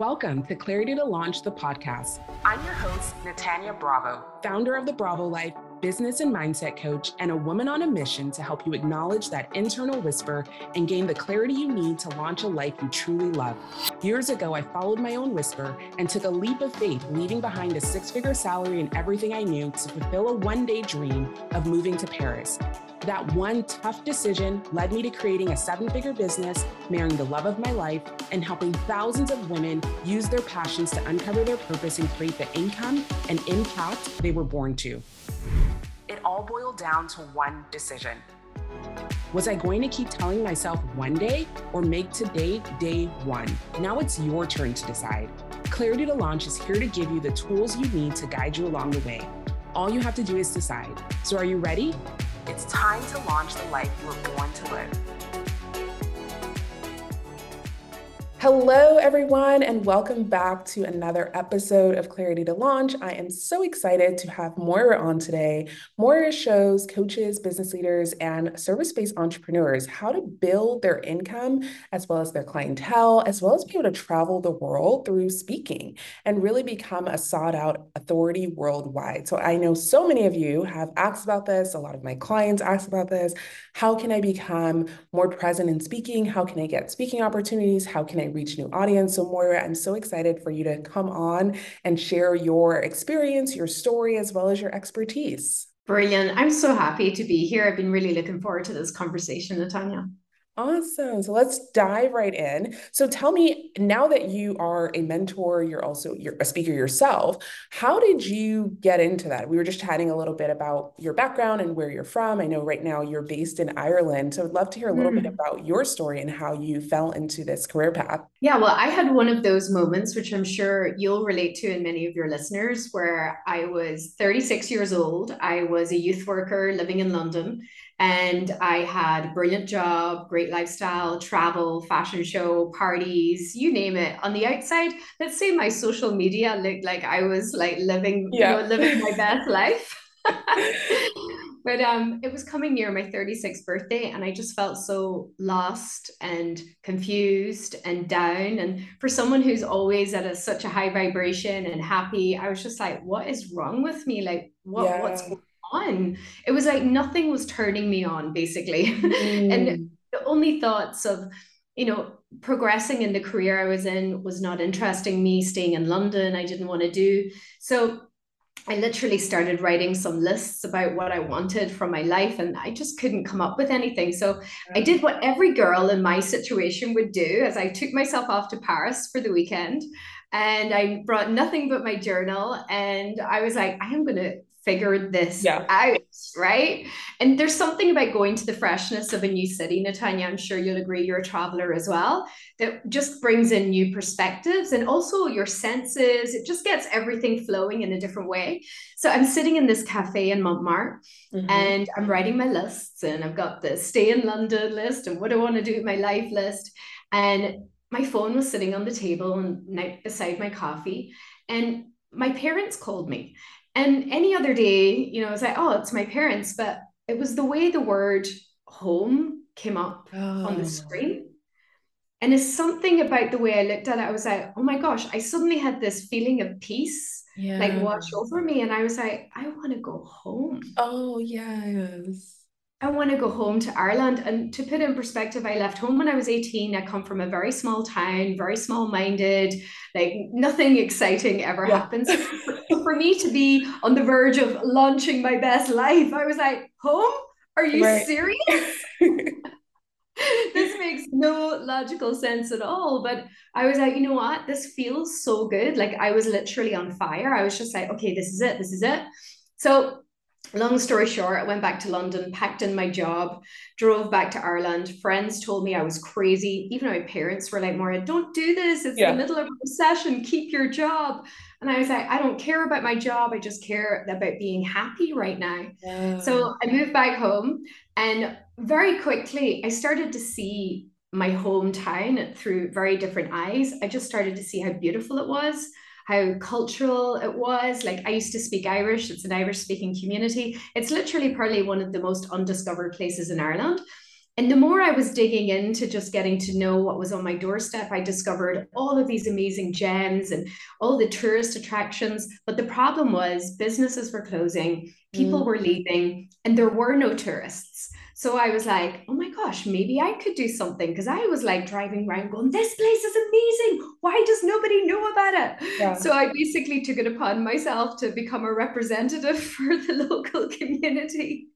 Welcome to Clarity to Launch the podcast. I'm your host, Natanya Bravo, founder of the Bravo Life, business and mindset coach, and a woman on a mission to help you acknowledge that internal whisper and gain the clarity you need to launch a life you truly love. Years ago, I followed my own whisper and took a leap of faith, leaving behind a six figure salary and everything I knew to fulfill a one day dream of moving to Paris. That one tough decision led me to creating a seven figure business, marrying the love of my life, and helping thousands of women use their passions to uncover their purpose and create the income and impact they were born to. It all boiled down to one decision. Was I going to keep telling myself one day or make today day one? Now it's your turn to decide. Clarity to Launch is here to give you the tools you need to guide you along the way. All you have to do is decide. So, are you ready? It's time to launch the life you were born to live. Hello, everyone, and welcome back to another episode of Clarity to Launch. I am so excited to have Moira on today. Moira shows coaches, business leaders, and service based entrepreneurs how to build their income as well as their clientele, as well as be able to travel the world through speaking and really become a sought out authority worldwide. So I know so many of you have asked about this. A lot of my clients ask about this. How can I become more present in speaking? How can I get speaking opportunities? How can I reach new audience? So Moira, I'm so excited for you to come on and share your experience, your story, as well as your expertise. Brilliant. I'm so happy to be here. I've been really looking forward to this conversation, Natanya. Awesome. So let's dive right in. So tell me, now that you are a mentor, you're also you're a speaker yourself, how did you get into that? We were just chatting a little bit about your background and where you're from. I know right now you're based in Ireland. So I'd love to hear a little mm. bit about your story and how you fell into this career path. Yeah, well, I had one of those moments, which I'm sure you'll relate to and many of your listeners, where I was 36 years old. I was a youth worker living in London and I had a brilliant job, great lifestyle, travel, fashion show, parties, you name it. On the outside, let's say my social media looked like I was like living, yeah. you know, living my best life. but um it was coming near my 36th birthday and i just felt so lost and confused and down and for someone who's always at a, such a high vibration and happy i was just like what is wrong with me like what yeah. what's going on. It was like nothing was turning me on, basically. Mm. and the only thoughts of, you know, progressing in the career I was in was not interesting me, staying in London, I didn't want to do. So I literally started writing some lists about what I wanted from my life, and I just couldn't come up with anything. So I did what every girl in my situation would do as I took myself off to Paris for the weekend and I brought nothing but my journal. And I was like, I am going to figured this yeah. out, right? And there's something about going to the freshness of a new city, Natanya. I'm sure you'll agree, you're a traveler as well, that just brings in new perspectives and also your senses. It just gets everything flowing in a different way. So I'm sitting in this cafe in Montmartre mm-hmm. and I'm writing my lists, and I've got the stay in London list and what I want to do with my life list. And my phone was sitting on the table and beside my coffee. And my parents called me and any other day, you know, I was like, oh, it's my parents, but it was the way the word home came up oh. on the oh. screen. And it's something about the way I looked at it. I was like, oh my gosh, I suddenly had this feeling of peace yeah. like wash over me. And I was like, I want to go home. Oh, yes. I want to go home to Ireland. And to put in perspective, I left home when I was 18. I come from a very small town, very small minded, like nothing exciting ever yeah. happens. So for me to be on the verge of launching my best life, I was like, home? Are you right. serious? this makes no logical sense at all. But I was like, you know what? This feels so good. Like I was literally on fire. I was just like, okay, this is it. This is it. So long story short, I went back to London, packed in my job, drove back to Ireland. Friends told me I was crazy. Even my parents were like, Moira, don't do this. It's yeah. the middle of a recession. Keep your job. And I was like, I don't care about my job. I just care about being happy right now. Yeah. So I moved back home and very quickly I started to see my hometown through very different eyes. I just started to see how beautiful it was how cultural it was. Like I used to speak Irish, it's an Irish speaking community. It's literally probably one of the most undiscovered places in Ireland. and the more I was digging into just getting to know what was on my doorstep, I discovered all of these amazing gems and all the tourist attractions. But the problem was businesses were closing, people mm. were leaving, and there were no tourists. So I was like, oh my gosh, maybe I could do something. Because I was like driving around going, this place is amazing. Why does nobody know about it? Yeah. So I basically took it upon myself to become a representative for the local community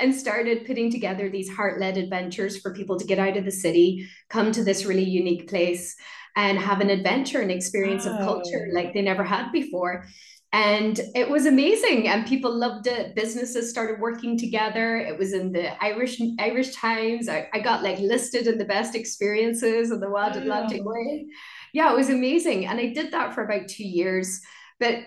and started putting together these heart led adventures for people to get out of the city, come to this really unique place and have an adventure and experience of culture like they never had before and it was amazing and people loved it. Businesses started working together. It was in the irish irish times. I, I got like listed in the best experiences of the wild atlantic way. Yeah it was amazing and i did that for about two years. But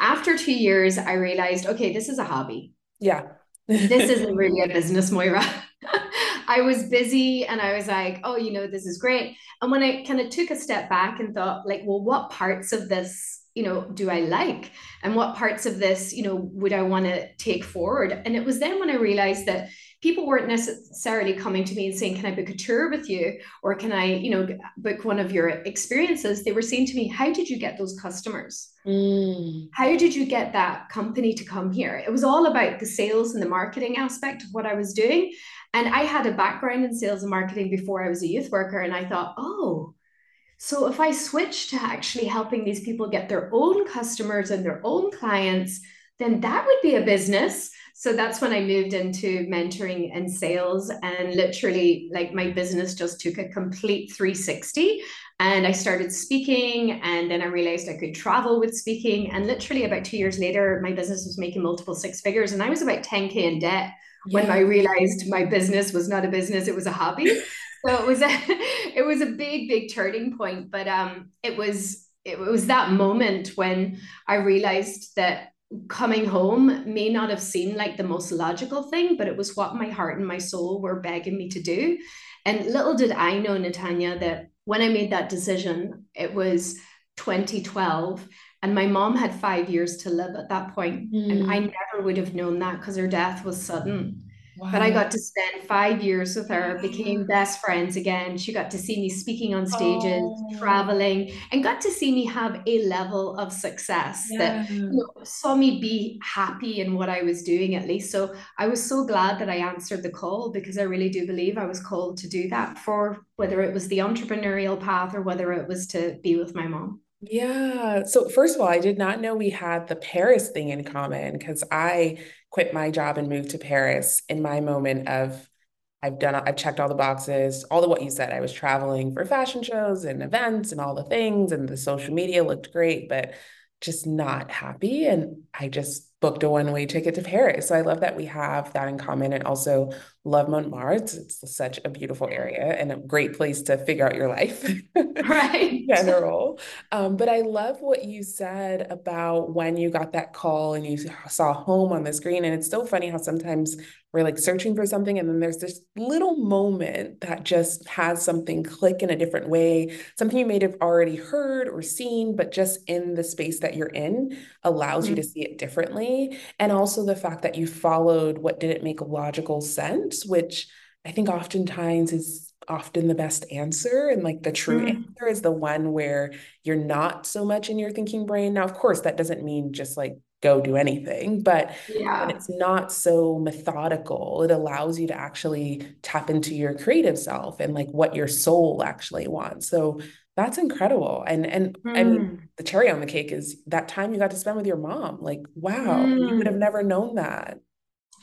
after two years i realized okay this is a hobby. Yeah. This isn't really a business moira. I was busy and I was like, oh, you know, this is great. And when I kind of took a step back and thought, like, well, what parts of this you know do i like? And what parts of this you know would i want to take forward? And it was then when i realized that people weren't necessarily coming to me and saying can i book a tour with you? Or can i you know book one of your experiences? They were saying to me how did you get those customers? Mm. how did you get that company to come here? It was all about the sales and the marketing aspect of what i was doing. And i had a background in sales and marketing before i was a youth worker and i thought oh so if I switch to actually helping these people get their own customers and their own clients, then that would be a business. So that's when I moved into mentoring and sales. And literally, like my business just took a complete 360. And I started speaking, and then I realized I could travel with speaking. And literally, about two years later, my business was making multiple six figures, and I was about 10K in debt yeah. when I realized my business was not a business, it was a hobby so it was a it was a big big turning point but um it was it was that moment when i realized that coming home may not have seemed like the most logical thing but it was what my heart and my soul were begging me to do and little did i know natanya that when i made that decision it was 2012 and my mom had five years to live at that point, mm. and i hmm. never would have known that because her death was sudden Wow. But I got to spend five years with her, became best friends again. She got to see me speaking on stages, oh. traveling, and got to see me have a level of success yeah. that you know, saw me be happy in what I was doing, at least. So I was so glad that I answered the call because I really do believe I was called to do that for whether it was the entrepreneurial path or whether it was to be with my mom. Yeah. So, first of all, I did not know we had the Paris thing in common because I quit my job and moved to Paris in my moment of I've done I've checked all the boxes, all the what you said. I was traveling for fashion shows and events and all the things and the social media looked great, but just not happy and I just booked a one-way ticket to Paris. So I love that we have that in common and also love Montmartre. It's such a beautiful area and a great place to figure out your life. right. in general. Um, but I love what you said about when you got that call and you saw home on the screen. And it's so funny how sometimes we're like searching for something and then there's this little moment that just has something click in a different way something you may have already heard or seen but just in the space that you're in allows mm-hmm. you to see it differently and also the fact that you followed what didn't make logical sense which i think oftentimes is often the best answer and like the true mm. answer is the one where you're not so much in your thinking brain now of course that doesn't mean just like go do anything but yeah. it's not so methodical it allows you to actually tap into your creative self and like what your soul actually wants so that's incredible and and mm. i mean the cherry on the cake is that time you got to spend with your mom like wow mm. you would have mm. never known that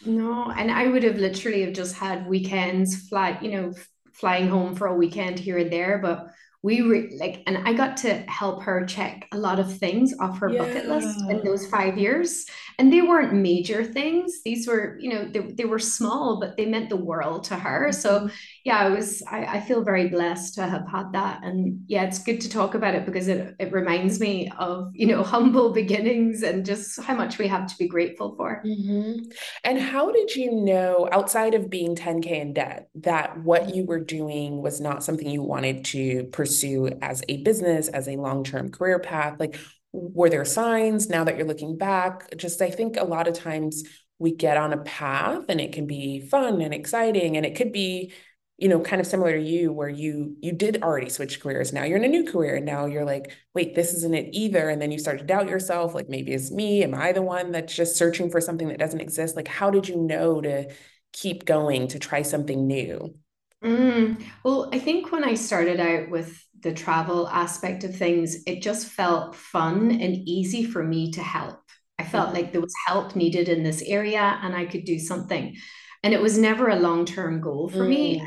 no and i would have literally have just had weekends fly you know flying home for a weekend here and there but we were like and i got to help her check a lot of things off her yeah. bucket list in those five years and they weren't major things these were you know they, they were small but they meant the world to her mm-hmm. so yeah i was I, I feel very blessed to have had that and yeah it's good to talk about it because it, it reminds me of you know humble beginnings and just how much we have to be grateful for mm-hmm. and how did you know outside of being 10k in debt that what you were doing was not something you wanted to pursue pursue as a business, as a long term career path? Like, were there signs now that you're looking back? Just, I think a lot of times we get on a path and it can be fun and exciting and it could be you know kind of similar to you where you you did already switch careers. Now you're in a new career and now you're like wait this isn't it either. And then you start to doubt yourself like maybe it's me. Am i the one that's just searching for something that doesn't exist? Like how did you know to keep going to try something new mm, well i think when i started out with the travel aspect of things it just felt fun and easy for me to help i felt mm-hmm. like there was help needed in this area and i could do something and it was never a long-term goal for mm. me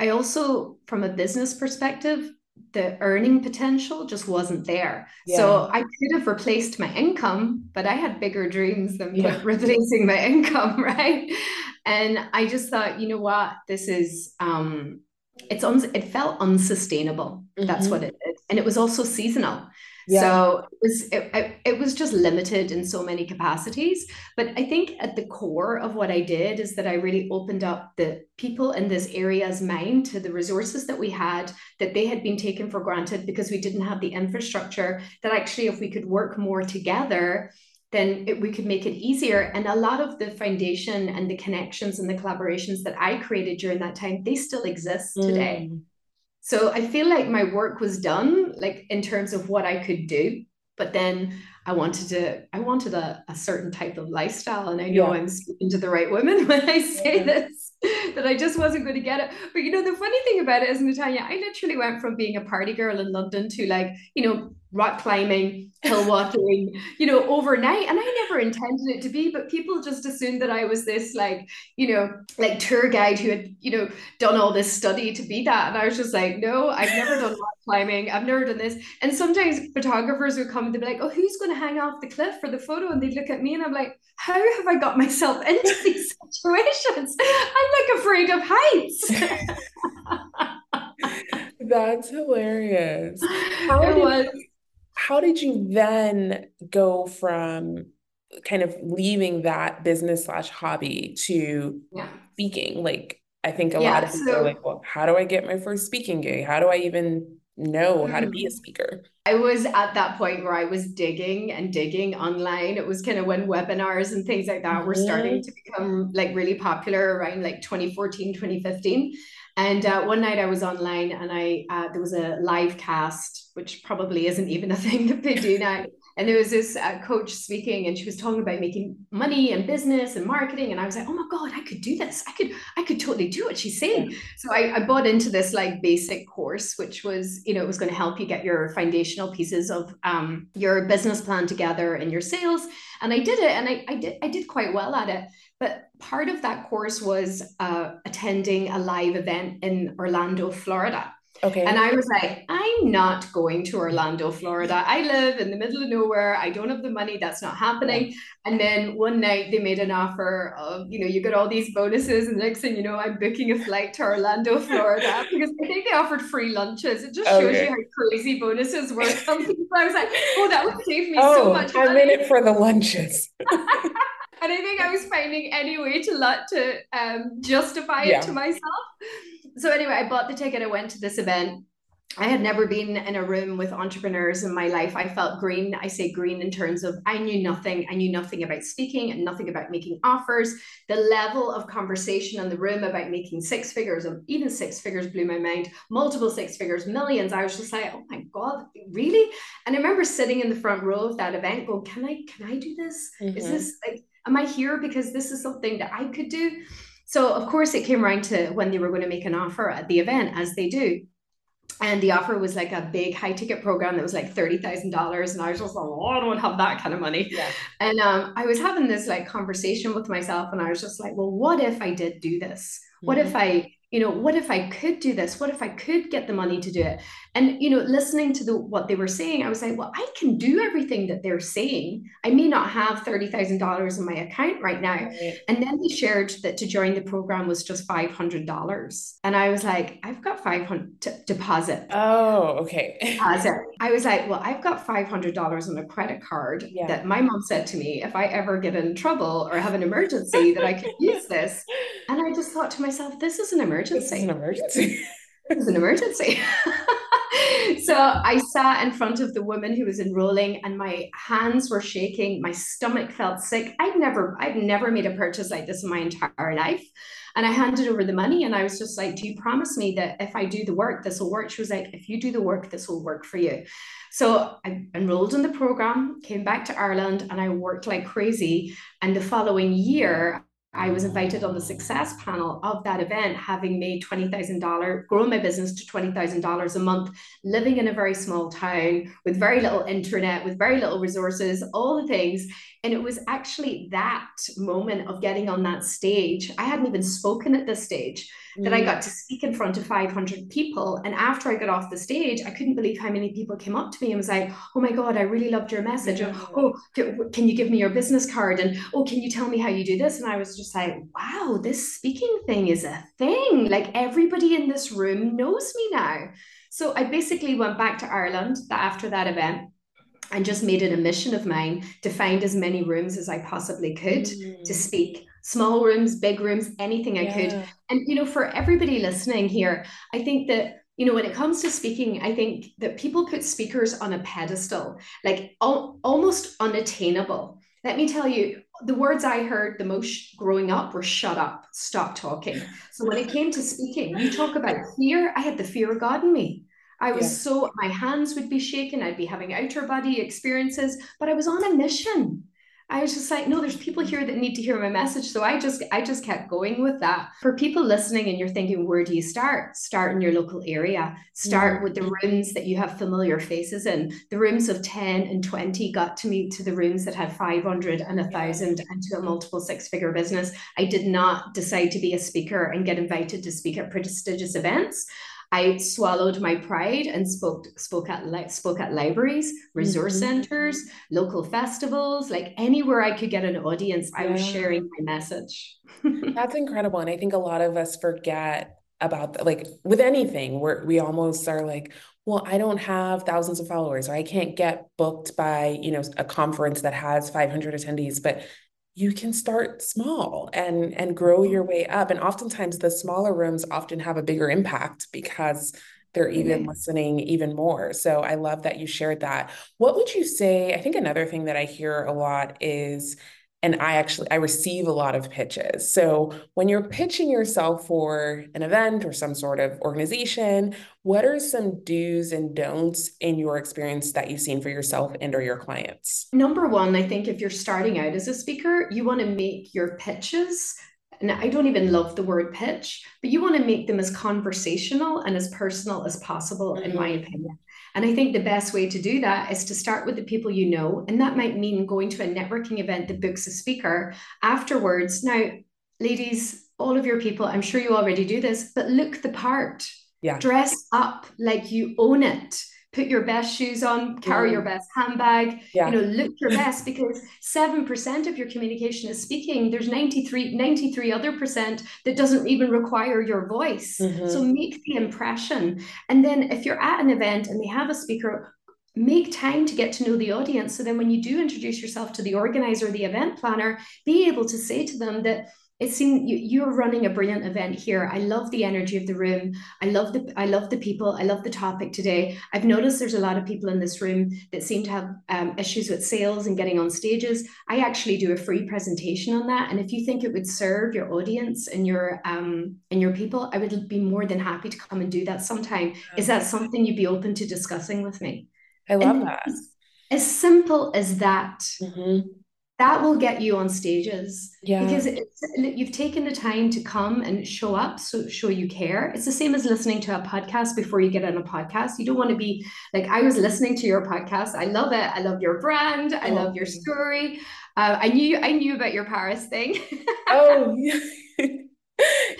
I also, from a business perspective, the earning potential just wasn't there. Yeah. So I could have replaced my income, but I had bigger dreams than yeah. replacing my income, right? And I just thought, you know what, this is um it's un- it felt unsustainable. Mm-hmm. That's what it is. And it was also seasonal. Yeah. So it was it, it was just limited in so many capacities. But I think at the core of what I did is that I really opened up the people in this area's mind to the resources that we had that they had been taken for granted because we didn't have the infrastructure that actually if we could work more together then it, we could make it easier. And a lot of the foundation and the connections and the collaborations that I created during that time, they still exist today. Mm. So I feel like my work was done, like in terms of what I could do. But then I wanted to, I wanted a, a certain type of lifestyle. And I know yeah. I'm speaking to the right women when I say yeah. this, that I just wasn't going to get it. But you know, the funny thing about it is, Natalia, I literally went from being a party girl in London to like, you know, rock climbing, hill walking, you know, overnight. And I never intended it to be, but people just assumed that I was this like, you know, like tour guide who had, you know, done all this study to be that. And I was just like, no, I've never done climbing. I've never done this. And sometimes photographers would come and they'd be like, oh, who's going to hang off the cliff for the photo? And they'd look at me and I'm like, how have I got myself into these situations? I'm like afraid of heights. That's hilarious. How it was how did you then go from kind of leaving that business slash hobby to yeah. speaking? Like, I think a yeah, lot of people so, are like, well, how do I get my first speaking gig? How do I even know how to be a mm. speaker? I was at that point where I was digging and digging online. It was kind of when webinars and things like that mm-hmm. were starting to become like really popular around like 2014, 2015. And uh, one night I was online and I uh, there was a live cast, which probably isn't even a thing that they do now. And there was this uh, coach speaking, and she was talking about making money and business and marketing. And I was like, oh my god, I could do this. I could, I could totally do what she's saying. So I, I bought into this like basic course, which was, you know, it was going to help you get your foundational pieces of um, your business plan together and your sales. And I did it, and I, I did, I did quite well at it. But part of that course was uh, attending a live event in Orlando, Florida. Okay. And I was like, I'm not going to Orlando, Florida. I live in the middle of nowhere. I don't have the money. That's not happening. And then one night they made an offer of, you know, you get all these bonuses. And the next thing you know, I'm booking a flight to Orlando, Florida, because I think they offered free lunches. It just shows okay. you how crazy bonuses work. Some people, I was like, oh, that would save me oh, so much. money. I'm in it for the lunches. and I think I was finding any way to to um, justify yeah. it to myself. So anyway, I bought the ticket. I went to this event. I had never been in a room with entrepreneurs in my life. I felt green. I say green in terms of I knew nothing. I knew nothing about speaking and nothing about making offers. The level of conversation in the room about making six figures, or even six figures blew my mind, multiple six figures, millions. I was just like, oh my God, really? And I remember sitting in the front row of that event going, Can I, can I do this? Mm-hmm. Is this like am I here because this is something that I could do? So, of course, it came around to when they were going to make an offer at the event, as they do. And the offer was like a big high ticket program that was like $30,000. And I was just like, oh, I don't have that kind of money. Yeah. And um, I was having this like conversation with myself. And I was just like, well, what if I did do this? What mm-hmm. if I you know what if i could do this what if i could get the money to do it and you know listening to the what they were saying i was like well i can do everything that they're saying i may not have $30000 in my account right now right. and then they shared that to join the program was just $500 and i was like i've got 500 to deposit oh okay deposit i was like well i've got $500 on a credit card yeah. that my mom said to me if i ever get in trouble or have an emergency that i could use this and i just thought to myself this is an emergency emergency. This is an emergency. it was an emergency. so I sat in front of the woman who was enrolling and my hands were shaking. My stomach felt sick. I'd never, I'd never made a purchase like this in my entire life. And I handed over the money and I was just like, Do you promise me that if I do the work, this will work? She was like, If you do the work, this will work for you. So I enrolled in the program, came back to Ireland, and I worked like crazy. And the following year, I was invited on the success panel of that event, having made $20,000, grown my business to $20,000 a month, living in a very small town with very little internet, with very little resources, all the things. And it was actually that moment of getting on that stage. I hadn't even spoken at this stage mm. that I mm. got to speak in front of 500 people. And after I got off the stage, I couldn't believe how many people came up to me and was like, oh my God, I really loved your message. Yeah. Oh, can you give me your business card? And oh, can you tell me how you do this? And I was just like, wow, this speaking thing is a thing. Like everybody in this room knows me now. So I basically went back to Ireland after that event and just made it a mission of mine to find as many rooms as I possibly could mm. to speak small rooms, big rooms, anything I yeah. could. And, you know, for everybody listening here, I think that, you know, when it comes to speaking, I think that people put speakers on a pedestal, like al- almost unattainable. Let me tell you, the words I heard the most growing up were shut up, stop talking. So when it came to speaking, you talk about fear, I had the fear of God in me. I was yeah. so, my hands would be shaking. I'd be having outer body experiences, but I was on a mission. I was just like, no, there's people here that need to hear my message. So I just, I just kept going with that. For people listening and you're thinking, where do you start? Start in your local area. Start mm-hmm. with the rooms that you have familiar faces in. The rooms of 10 and 20 got to me to the rooms that had 500 and a thousand and to a multiple six figure business. I did not decide to be a speaker and get invited to speak at prestigious events. I swallowed my pride and spoke spoke at spoke at libraries, resource mm-hmm. centers, local festivals, like anywhere I could get an audience. I was sharing my message. That's incredible, and I think a lot of us forget about that. Like with anything, where we almost are like, well, I don't have thousands of followers, or I can't get booked by you know a conference that has 500 attendees, but you can start small and and grow mm-hmm. your way up. And oftentimes the smaller rooms often have a bigger impact because they're even mm-hmm. listening even more. So i love that you shared that. What would you say? I think another thing that i hear a lot is and I actually I receive a lot of pitches. So when you're pitching yourself for an event or some sort of organization, what are some do's and don'ts in your experience that you've seen for yourself and or your clients? Number 1, I think if you're starting out as a speaker, you want to make your pitches and I don't even love the word pitch, but you want to make them as conversational and as personal as possible, mm-hmm. in my mm-hmm. opinion. And I think the best way to do that is to start with the people you know. And that might mean going to a networking event that books a speaker afterwards. Now, ladies, all of your people, I'm sure you already do this, but look the part. Yeah. Dress up like you own it put your best shoes on, carry your best handbag, yeah. you know, look your best because 7% of your communication is speaking. There's 93, 93 other percent that doesn't even require your voice. Mm-hmm. So make the impression. And then if you're at an event and they have a speaker, make time to get to know the audience. So then when you do introduce yourself to the organizer, the event planner, be able to say to them that it seemed you, you're running a brilliant event here. I love the energy of the room. I love the I love the people. I love the topic today. I've noticed there's a lot of people in this room that seem to have um, issues with sales and getting on stages. I actually do a free presentation on that, and if you think it would serve your audience and your um and your people, I would be more than happy to come and do that sometime. Is that something you'd be open to discussing with me? I love and that. As simple as that. Mm-hmm that will get you on stages. Yeah. Because you've taken the time to come and show up so show you care. It's the same as listening to a podcast before you get on a podcast. You don't want to be like i was listening to your podcast. I love it. I love your brand. I oh. love your story. Uh, i knew i knew about your paris thing. Oh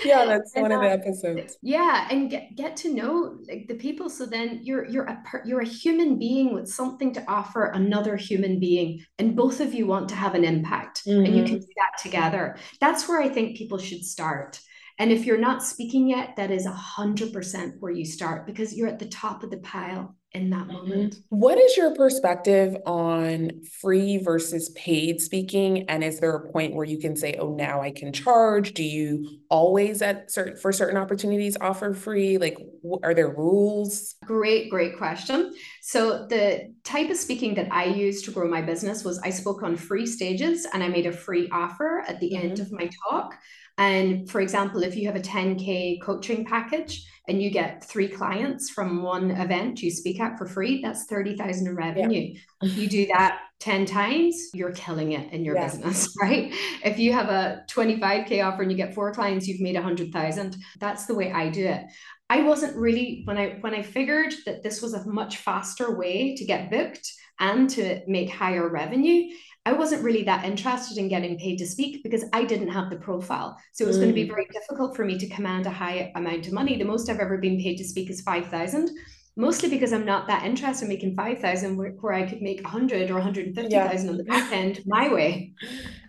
yeah that's one of the episodes yeah and get, get to know like the people so then you're you're a you're a human being with something to offer another human being and both of you want to have an impact mm-hmm. and you can mm-hmm. do that together that's where i think people should start and if you're not speaking yet that is a hundred percent where you start because you're at the top of the pile in that moment. What is your perspective on free versus paid speaking? And is there a point where you can say, oh, now I can charge? Do you always at certain for certain opportunities offer free? Like, are there rules? Great, great question. So the type of speaking that I used to grow my business was I spoke on free stages and I made a free offer at the mm-hmm. end of my talk. And for example, if you have a 10K coaching package and you get three clients from one event you speak at for free, that's 30,000 in revenue. Yeah. you do that 10 times, you're killing it in your yeah. business, right? If you have a 25K offer and you get four clients, you've made 100,000. That's the way I do it. I wasn't really when I when I figured that this was a much faster way to get booked and to make higher revenue, I wasn't really that interested in getting paid to speak because I didn't have the profile. So it was mm. going to be very difficult for me to command a high amount of money. The most I've ever been paid to speak is 5,000 mostly because I'm not that interested in making 5,000 where, where I could make 100 or 150,000 yeah. on the back end my way.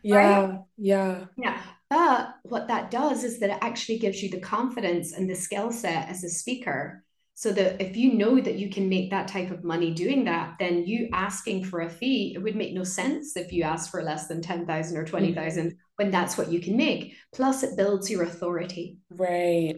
Yeah. Right? Yeah. Yeah. But what that does is that it actually gives you the confidence and the skill set as a speaker so that if you know that you can make that type of money doing that, then you asking for a fee, it would make no sense if you ask for less than 10,000 or 20,000 mm-hmm. when that's what you can make. Plus, it builds your authority. Right.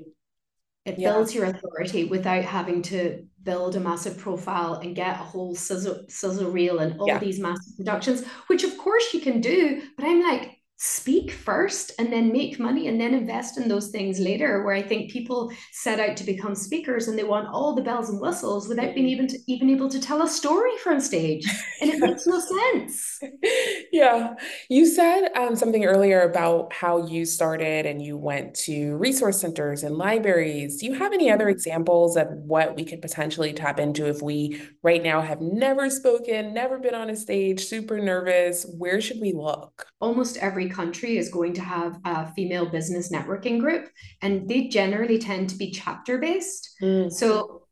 It yeah. builds your authority without having to build a massive profile and get a whole sizzle, sizzle reel and all yeah. these massive productions, which of course you can do. But I'm like, speak first and then make money and then invest in those things later where i think people set out to become speakers and they want all the bells and whistles without being even to, even able to tell a story from stage. And it makes no sense. Yeah. You said um, something earlier about how you started and you went to resource centers and libraries. Do you have any other mm-hmm. examples of what we could potentially tap into if we right now have never spoken never been on a stage super nervous? Where should we look? Almost every country is going to have a female business networking group, and they generally tend to be chapter based. Mm. So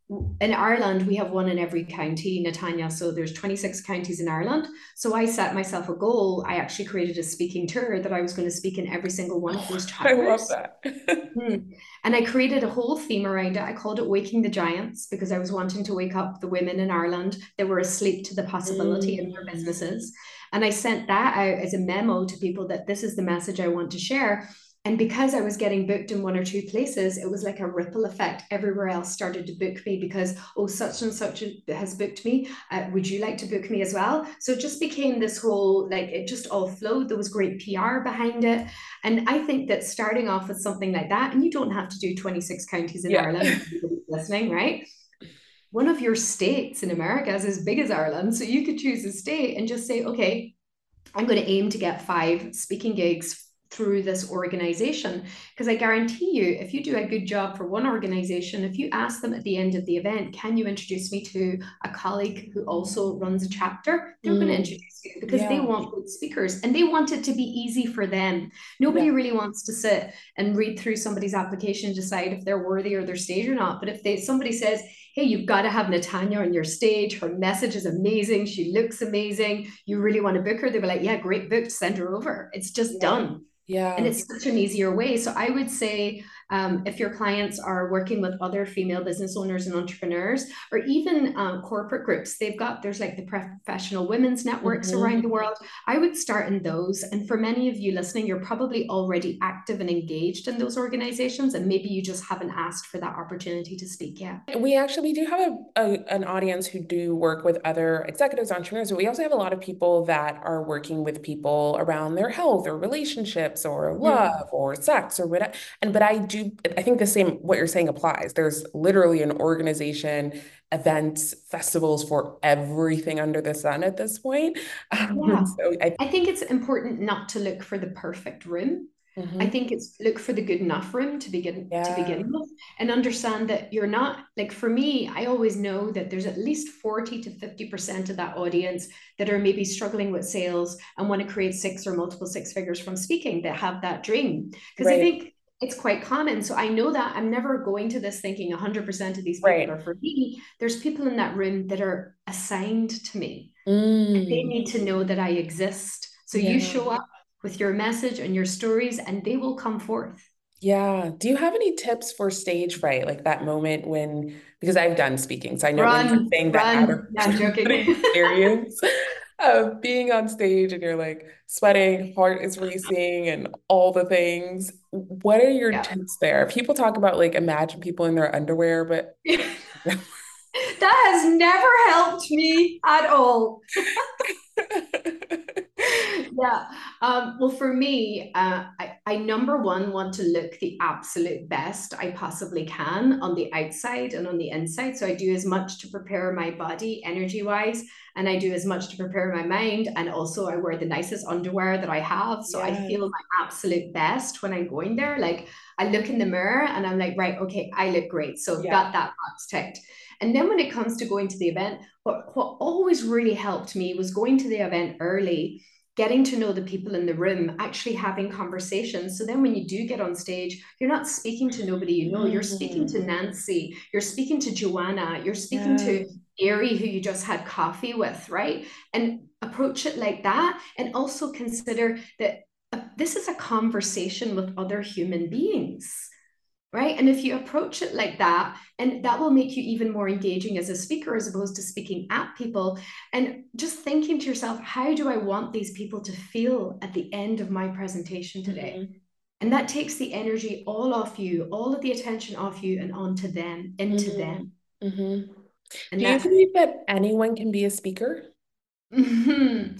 in Ireland, we have one in every county, Natanya. So there's 26 counties in Ireland. So I set myself a goal. I actually created a speaking tour that I was going to speak in every single one of those chapters. I love that. mm. And I created a whole theme around it. I called it Waking the Giants because I was wanting to wake up the women in Ireland that were asleep to the possibility mm. in their businesses. And I sent that out as a memo to people that this is the message I want to share. And because I was getting booked in one or two places, it was like a ripple effect. Everywhere else started to book me because, oh, such and such has booked me. Uh, would you like to book me as well? So it just became this whole, like, it just all flowed. There was great PR behind it. And I think that starting off with something like that, and you don't have to do 26 counties in yeah. Ireland, listening, right? One of your states in America is as big as Ireland. So you could choose a state and just say, okay, I'm going to aim to get five speaking gigs through this organization. Because I guarantee you, if you do a good job for one organization, if you ask them at the end of the event, can you introduce me to a colleague who also runs a chapter? They're mm. going to introduce you because yeah. they want good speakers and they want it to be easy for them. Nobody yeah. really wants to sit and read through somebody's application and decide if they're worthy or their stage or not. But if they somebody says, hey, you've got to have Natanya on your stage. Her message is amazing. She looks amazing. You really want to book her? They were like, yeah, great booked. Send her over. It's just yeah. done. Yeah. And it's such an easier way. So I would say um, if your clients are working with other female business owners and entrepreneurs, or even um, corporate groups, they've got, there's like the professional women's networks mm-hmm. around the world. I would start in those. And for many of you listening, you're probably already active and engaged in those organizations. And maybe you just haven't asked for that opportunity to speak yet. We actually, we do have a, a an audience who do work with other executives, entrepreneurs, but we also have a lot of people that are working with people around their health or relationships or love yeah. or sex or whatever. And, but I do I think the same, what you're saying applies. There's literally an organization, events, festivals for everything under the sun at this point. Um, yeah. so I, I think it's important not to look for the perfect room. Mm-hmm. I think it's look for the good enough room to begin yeah. to begin with and understand that you're not like for me, I always know that there's at least 40 to 50% of that audience that are maybe struggling with sales and want to create six or multiple six figures from speaking that have that dream. Because right. I think it's quite common. So I know that I'm never going to this thinking 100% of these people right. are for me. There's people in that room that are assigned to me. Mm. And they need to know that I exist. So yeah. you show up with your message and your stories, and they will come forth. Yeah. Do you have any tips for stage fright, like that moment when, because I've done speaking, so I know run, when saying that out of yeah, experience of being on stage and you're like sweating, heart is racing, and all the things. What are your yeah. tips there? People talk about like imagine people in their underwear, but that has never helped me at all. yeah. Um, well, for me, uh, I, I number one want to look the absolute best I possibly can on the outside and on the inside. So I do as much to prepare my body energy wise, and I do as much to prepare my mind. And also, I wear the nicest underwear that I have. So yes. I feel my absolute best when I'm going there. Like, I look in the mirror and I'm like, right, okay, I look great. So yeah. got that box ticked. And then when it comes to going to the event, what, what always really helped me was going to the event early getting to know the people in the room, actually having conversations. So then when you do get on stage, you're not speaking to nobody you know, you're speaking to mm. Nancy, you're speaking to Joanna, you're speaking yeah. to Ari, who you just had coffee with, right? And approach it like that. And also consider that uh, this is a conversation with other human beings right and if you approach it like that and that will make you even more engaging as a speaker as opposed to speaking at people and just thinking to yourself how do i want these people to feel at the end of my presentation today mm-hmm. and that takes the energy all off you all of the attention off you and onto them into mm-hmm. them mm-hmm. and do you believe that anyone can be a speaker mm-hmm.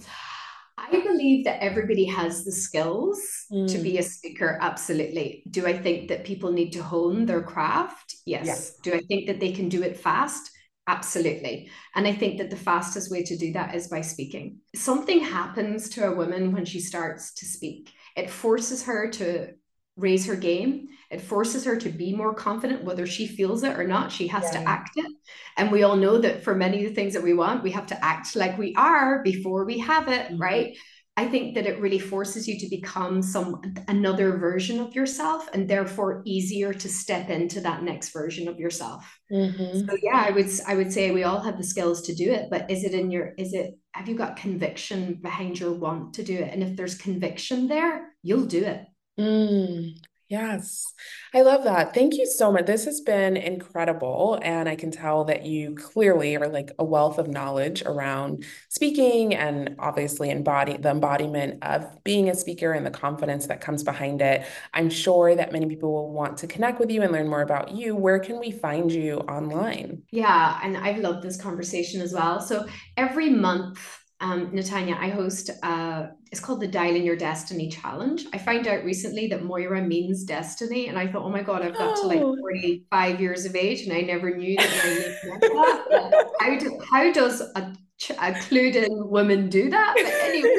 I believe that everybody has the skills mm. to be mm. a speaker. Absolutely. Do I think that people need to hone their craft? Yes. yes. Do I think that they can do it fast? Absolutely. And I think that the fastest way to do that is by speaking. Something happens to a woman when she starts to speak, it forces her to raise her game. It forces her to be more confident, whether she feels it or not. She has yeah. to act it. And we all know that for many of the things that we want, we have to act like we are before we have it, mm-hmm. right? I think that it really forces you to become some another version of yourself and therefore easier to step into that next version of yourself. Mm-hmm. So yeah, I would I would say we all have the skills to do it, but is it in your is it have you got conviction behind your want to do it? And if there's conviction there, you'll do it. Mm, yes, I love that. Thank you so much. This has been incredible. And I can tell that you clearly are like a wealth of knowledge around speaking and obviously embody the embodiment of being a speaker and the confidence that comes behind it. I'm sure that many people will want to connect with you and learn more about you. Where can we find you online? Yeah, and I've loved this conversation as well. So every month, um, Natanya, I host, uh, it's called the Dial in Your Destiny Challenge. I found out recently that Moira means destiny. And I thought, oh my God, I've got oh. to like oh. 45 years of age and I never knew that my name that. how, do, how does a a clued in woman do that. But anyway,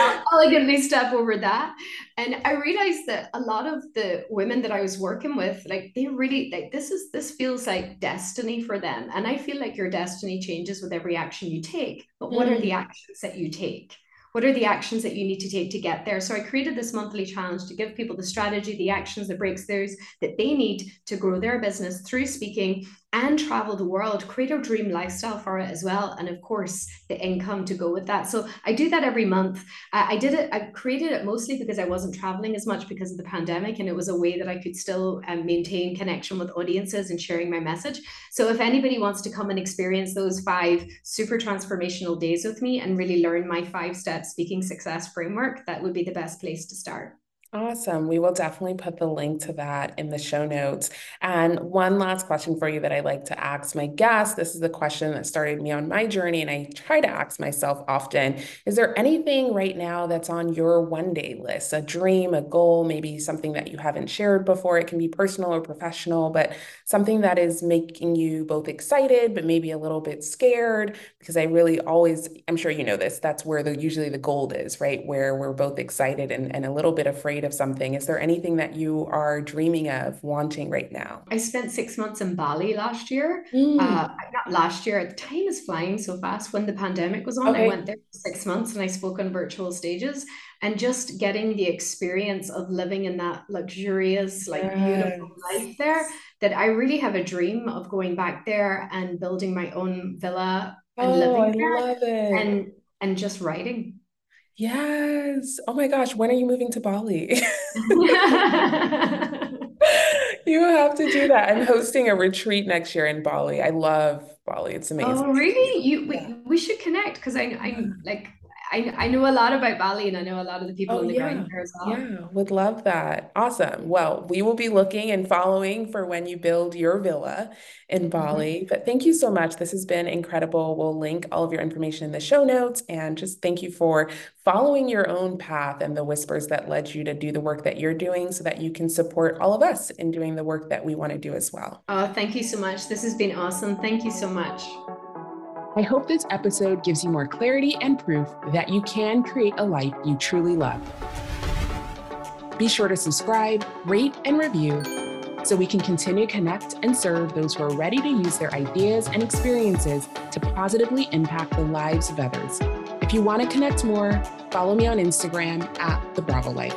I'll elegantly step over that. And I realized that a lot of the women that I was working with, like they really like this is this feels like destiny for them. And I feel like your destiny changes with every action you take. But what mm. are the mm. actions that you take? What are the actions that you need to take to get there? So I created this monthly challenge to give people the strategy, the actions, the breakthroughs that they need to grow their business through speaking and travel the world, create a dream lifestyle for it as well. And of course, the income to go with that. So I do that every month. Uh, I did it, I created it mostly because I wasn't traveling as much because of the pandemic. And it was a way that I could still um, maintain connection with audiences and sharing my message. So if anybody wants to come and experience those five super transformational days with me and really learn my five step speaking success framework, that would be the best place to start. Awesome. We will definitely put the link to that in the show notes. And one last question for you that I like to ask my guests. This is the question that started me on my journey, and I try to ask myself often Is there anything right now that's on your one day list? A dream, a goal, maybe something that you haven't shared before? It can be personal or professional, but something that is making you both excited, but maybe a little bit scared. Because I really always, I'm sure you know this, that's where the usually the gold is, right? Where we're both excited and, and a little bit afraid afraid of something, is there anything that you are dreaming of wanting right now? I spent six months in Bali last year. Mm. Uh, not last year. The time is flying so fast. When the pandemic was on, okay. I went there for six months and I spoke on virtual stages. And just getting the experience of living in that luxurious, like yes. beautiful life there, that I really have a dream of going back there and building my own villa and oh, living there. And and just writing Yes. Oh my gosh, when are you moving to Bali? You have to do that. I'm hosting a retreat next year in Bali. I love Bali. It's oh, amazing. Oh, really? You we, we should connect because I I like I, I know a lot about Bali and I know a lot of the people Oh, on the yeah. ground there as well. Yeah, would love that. Awesome. Well, we will be looking and following for when you build your villa in Mhm. Bali. But thank you so much. This has been incredible. We'll link all of your information in the show notes. And just thank you for following your own path and the whispers that led you to do the work that you're doing so that you can support all of us in doing the work that we want to do as well. Oh, thank you so much. This has been awesome. Thank you so much. I hope this episode gives you more clarity and proof that you can create a life you truly love. Be sure to subscribe, rate, and review so we can continue to connect and serve those who are ready to use their ideas and experiences to positively impact the lives of others. If you want to connect more, follow me on Instagram at The Bravo Life.